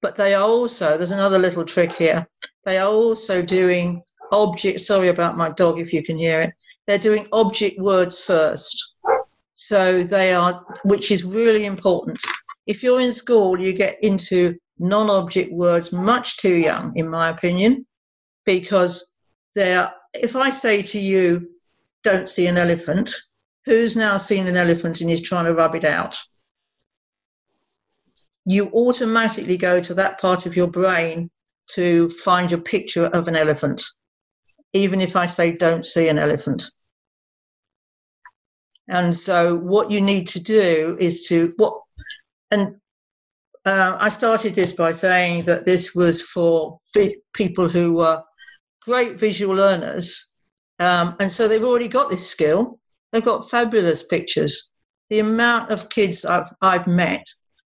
But they are also, there's another little trick here, they are also doing object, sorry about my dog if you can hear it, they're doing object words first. So they are, which is really important. If you're in school, you get into non object words much too young, in my opinion, because they're, if I say to you, don't see an elephant, who's now seen an elephant and is trying to rub it out? You automatically go to that part of your brain to find your picture of an elephant even if I say don't see an elephant. And so, what you need to do is to what, and uh, I started this by saying that this was for people who were great visual learners, um, and so they've already got this skill. They've got fabulous pictures. The amount of kids I've, I've met,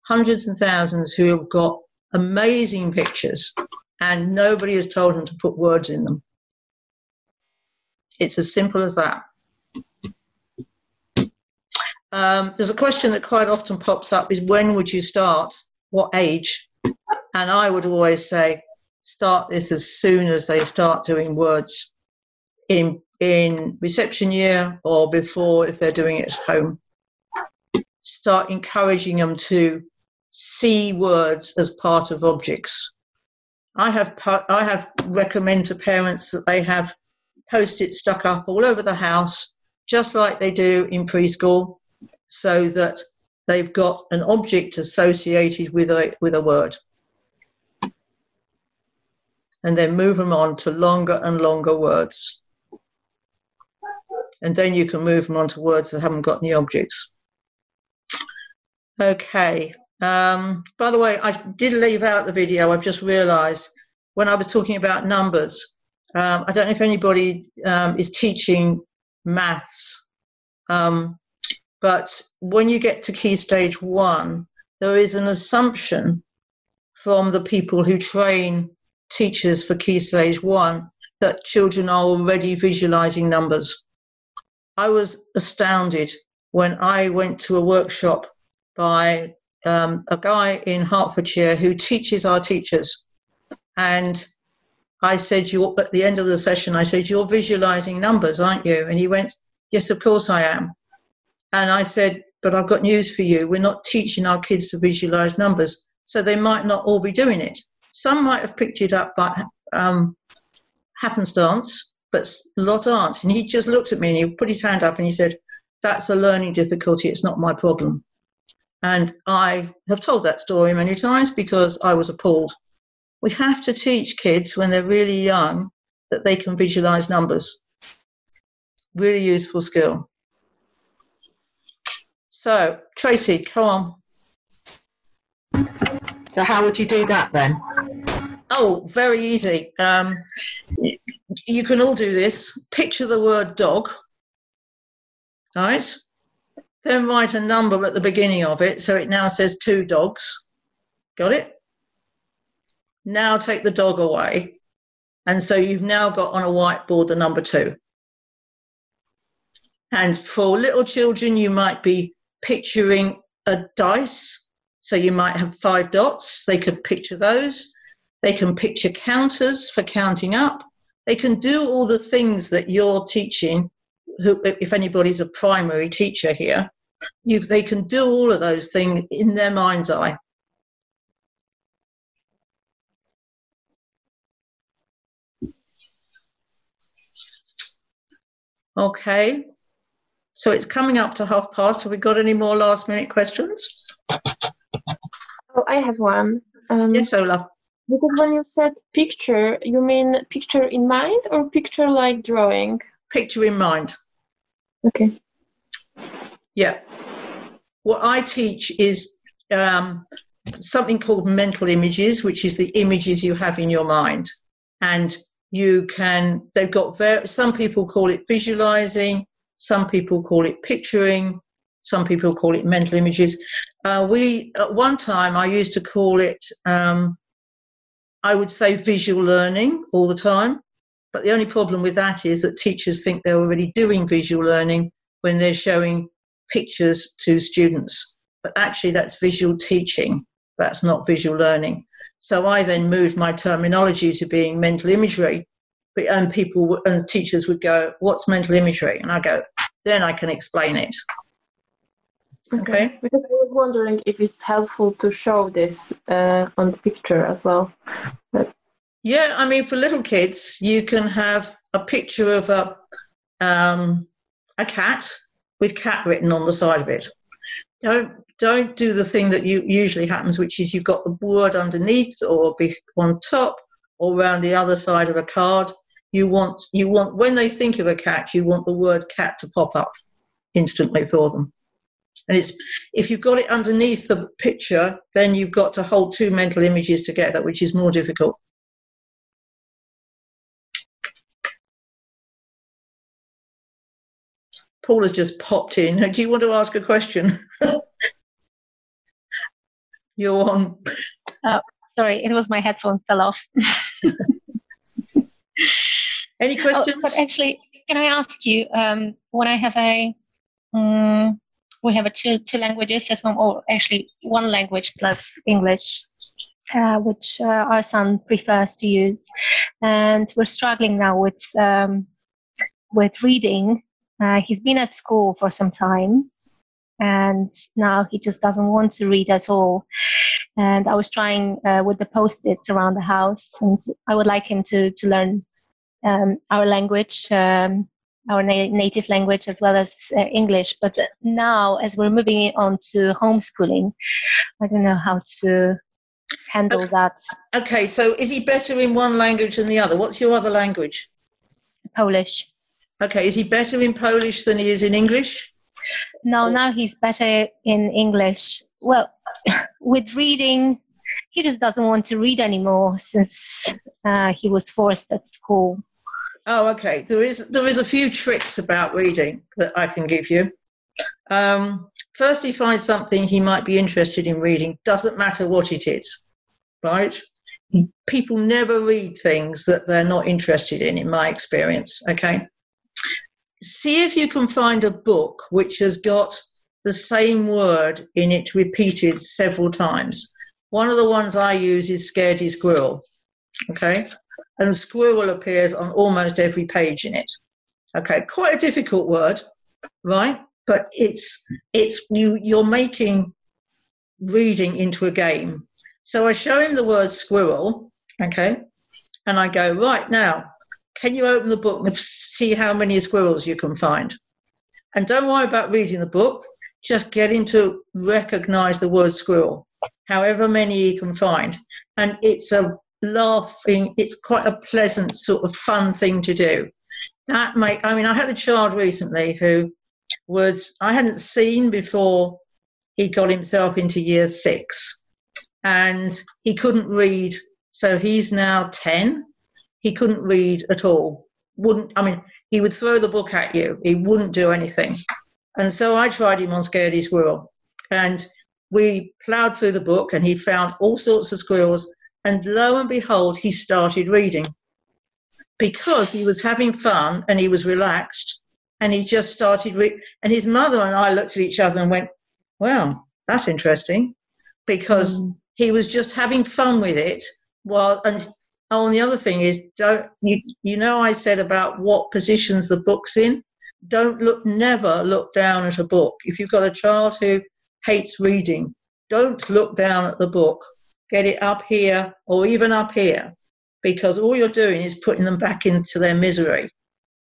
hundreds and thousands, who have got amazing pictures, and nobody has told them to put words in them. It's as simple as that. Um, there's a question that quite often pops up is when would you start? What age? And I would always say start this as soon as they start doing words in in reception year or before if they're doing it at home. Start encouraging them to see words as part of objects. I have I have recommend to parents that they have post-it stuck up all over the house just like they do in preschool, so that they've got an object associated with a, with a word. And then move them on to longer and longer words. And then you can move them on to words that haven't got any objects. Okay. Um, by the way, I did leave out the video. I've just realised when I was talking about numbers. Um, I don't know if anybody um, is teaching maths, um, but when you get to key stage one, there is an assumption from the people who train teachers for key stage one that children are already visualizing numbers. I was astounded when I went to a workshop by um, a guy in Hertfordshire who teaches our teachers. And I said, you at the end of the session, I said, You're visualizing numbers, aren't you? And he went, Yes, of course I am. And I said, But I've got news for you. We're not teaching our kids to visualize numbers. So they might not all be doing it. Some might have picked it up by um, happenstance, but a lot aren't. And he just looked at me and he put his hand up and he said, That's a learning difficulty. It's not my problem. And I have told that story many times because I was appalled. We have to teach kids when they're really young that they can visualize numbers. Really useful skill. So, Tracy, come on. So, how would you do that then? Oh, very easy. Um, you can all do this. Picture the word dog. Right. Then write a number at the beginning of it so it now says two dogs. Got it? Now take the dog away. And so you've now got on a whiteboard the number two. And for little children, you might be picturing a dice. So you might have five dots. They could picture those. They can picture counters for counting up. They can do all the things that you're teaching. Who, if anybody's a primary teacher here, you, they can do all of those things in their mind's eye. Okay, so it's coming up to half past. Have we got any more last minute questions? Oh, I have one. Um, yes, Ola. Because when you said picture, you mean picture in mind or picture like drawing? Picture in mind. Okay. Yeah. What I teach is um, something called mental images, which is the images you have in your mind. And you can, they've got, very, some people call it visualizing, some people call it picturing, some people call it mental images. Uh, we, at one time, I used to call it, um, I would say visual learning all the time. But the only problem with that is that teachers think they're already doing visual learning when they're showing pictures to students. But actually, that's visual teaching, that's not visual learning. So I then moved my terminology to being mental imagery. And people and teachers would go, What's mental imagery? And I go, Then I can explain it. Okay. okay. Because I was wondering if it's helpful to show this uh, on the picture as well. But yeah, I mean, for little kids, you can have a picture of a um, a cat with cat written on the side of it. Don't don't do the thing that you usually happens, which is you've got the word underneath or on top or around the other side of a card. You want you want when they think of a cat, you want the word cat to pop up instantly for them. And it's if you've got it underneath the picture, then you've got to hold two mental images together, which is more difficult. Paul has just popped in. Do you want to ask a question? You're on. Oh, sorry, it was my headphones fell off. Any questions? Oh, but actually, can I ask you um, when I have a um, we have a two two languages at home, or actually one language plus English, uh, which uh, our son prefers to use, and we're struggling now with um, with reading uh, he's been at school for some time and now he just doesn't want to read at all. And I was trying uh, with the post-its around the house, and I would like him to to learn um, our language um, our na- native language as well as uh, English. But now, as we're moving on to homeschooling, I don't know how to handle okay. that. Okay, so is he better in one language than the other? What's your other language? Polish. Okay, is he better in Polish than he is in English? No, now he's better in English. Well, with reading, he just doesn't want to read anymore since uh, he was forced at school. Oh, okay. There is there is a few tricks about reading that I can give you. Um, firstly, find something he might be interested in reading. Doesn't matter what it is, right? People never read things that they're not interested in, in my experience. Okay. See if you can find a book which has got the same word in it repeated several times. One of the ones I use is Scaredy Squirrel. Okay. And squirrel appears on almost every page in it. Okay. Quite a difficult word, right? But it's, it's, you, you're making reading into a game. So I show him the word squirrel. Okay. And I go, right now, can you open the book and see how many squirrels you can find? And don't worry about reading the book, just get him to recognize the word squirrel, however many he can find. And it's a laughing, it's quite a pleasant, sort of fun thing to do. That make I mean, I had a child recently who was I hadn't seen before he got himself into year six and he couldn't read. So he's now 10 he couldn't read at all. Wouldn't, I mean, he would throw the book at you. He wouldn't do anything. And so I tried him on Scaredy Squirrel. And we ploughed through the book and he found all sorts of squirrels. And lo and behold, he started reading because he was having fun and he was relaxed and he just started re- and his mother and I looked at each other and went, "Well, that's interesting," because mm. he was just having fun with it. While and Oh, and the other thing is, don't you, you know I said about what positions the book's in? Don't look, never look down at a book. If you've got a child who hates reading, don't look down at the book. Get it up here or even up here, because all you're doing is putting them back into their misery.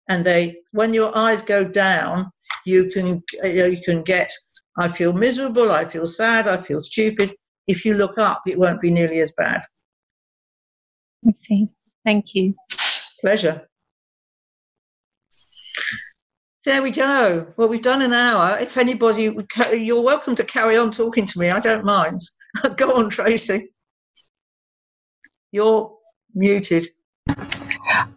And they, when your eyes go down, you can uh, you can get. I feel miserable. I feel sad. I feel stupid. If you look up, it won't be nearly as bad. I see. Thank you. Pleasure. There we go. Well, we've done an hour. If anybody, you're welcome to carry on talking to me. I don't mind. go on, Tracy. You're muted.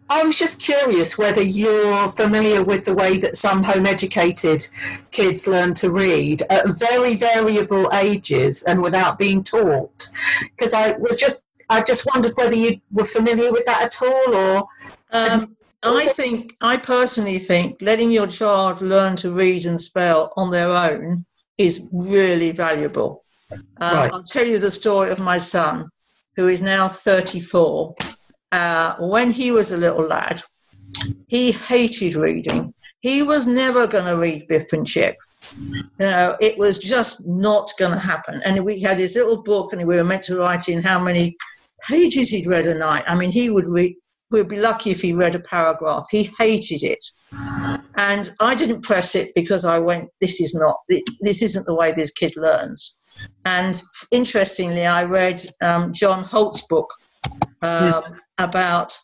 I was just curious whether you're familiar with the way that some home educated kids learn to read at very variable ages and without being taught. Because I was just I just wondered whether you were familiar with that at all, or. Um, I think, I personally think, letting your child learn to read and spell on their own is really valuable. Um, right. I'll tell you the story of my son, who is now 34. Uh, when he was a little lad, he hated reading. He was never going to read Biff and Chip. You know, it was just not going to happen. And we had his little book, and we were meant to write in how many pages he'd read a night. I mean, he would read, we'd be lucky if he read a paragraph. He hated it. And I didn't press it because I went, this is not, this isn't the way this kid learns. And interestingly, I read um, John Holt's book um, about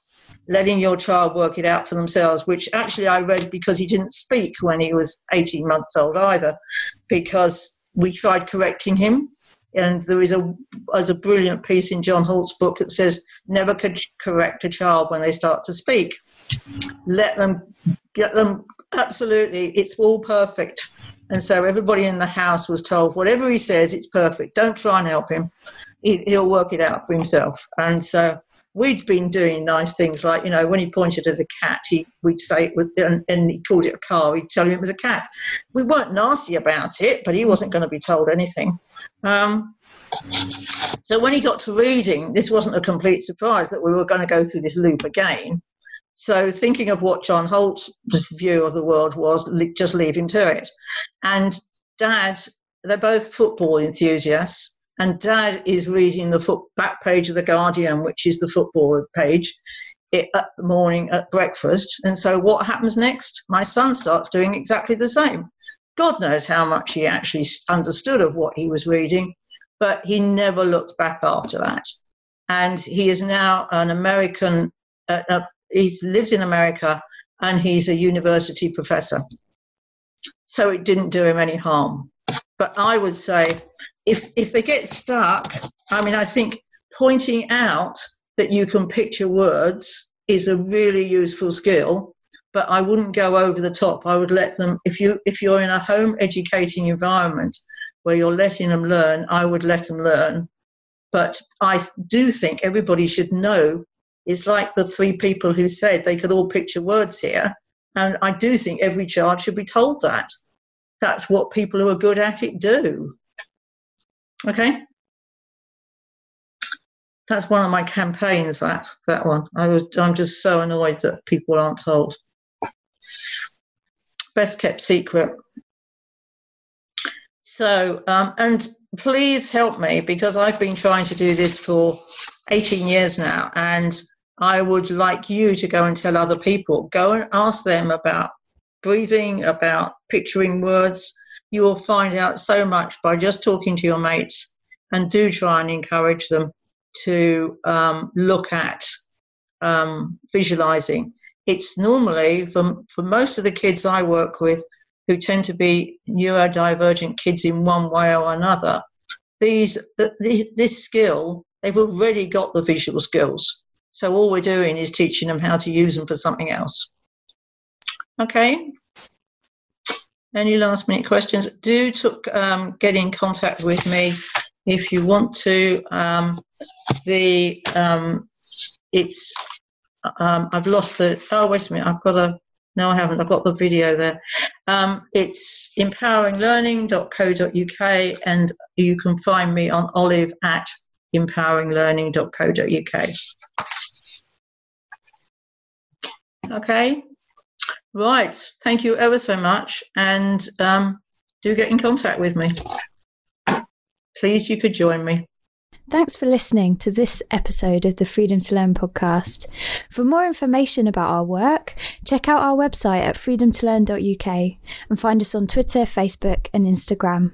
letting your child work it out for themselves, which actually I read because he didn't speak when he was 18 months old either, because we tried correcting him and there is a as a brilliant piece in John Holt's book that says never could correct a child when they start to speak. Let them get them absolutely. It's all perfect. And so everybody in the house was told whatever he says, it's perfect. Don't try and help him. He, will work it out for himself. And so we'd been doing nice things like you know when he pointed at the cat he we'd say it was and, and, he called it a car we'd tell him it was a cat we weren't nasty about it but he wasn't going to be told anything um, so when he got to reading this wasn't a complete surprise that we were going to go through this loop again so thinking of what john holt's view of the world was just leave him to it and dad they're both football enthusiasts and dad is reading the foot back page of the Guardian, which is the football page. it at the morning at breakfast. And so what happens next? My son starts doing exactly the same. God knows how much he actually understood of what he was reading, but he never looked back after that. And he is now an American, uh, uh, he lives in America and he's a university professor. So it didn't do him any harm. But I would say if, if they get stuck, I mean, I think pointing out that you can picture words is a really useful skill but I wouldn't go over the top. I would let them if you if you're in a home educating environment where you're letting them learn, I would let them learn. But I do think everybody should know. It's like the three people who said they could all picture words here. And I do think every child should be told that. That's what people who are good at it do. Okay? That's one of my campaigns, that that one. I was I'm just so annoyed that people aren't told. Best kept secret. So, um, and please help me because I've been trying to do this for 18 years now, and I would like you to go and tell other people. Go and ask them about breathing, about picturing words. You will find out so much by just talking to your mates, and do try and encourage them to um, look at um, visualizing it's normally for, for most of the kids I work with who tend to be neurodivergent kids in one way or another, these, the, this skill, they've already got the visual skills. So all we're doing is teaching them how to use them for something else. Okay. Any last minute questions? Do um, get in contact with me if you want to. Um, the um, it's um, I've lost the. Oh, wait a minute. I've got a. No, I haven't. I've got the video there. Um, it's empoweringlearning.co.uk, and you can find me on olive at empoweringlearning.co.uk. Okay. Right. Thank you ever so much. And um, do get in contact with me. Please, you could join me. Thanks for listening to this episode of the Freedom to Learn podcast. For more information about our work, check out our website at freedomtolearn.uk and find us on Twitter, Facebook, and Instagram.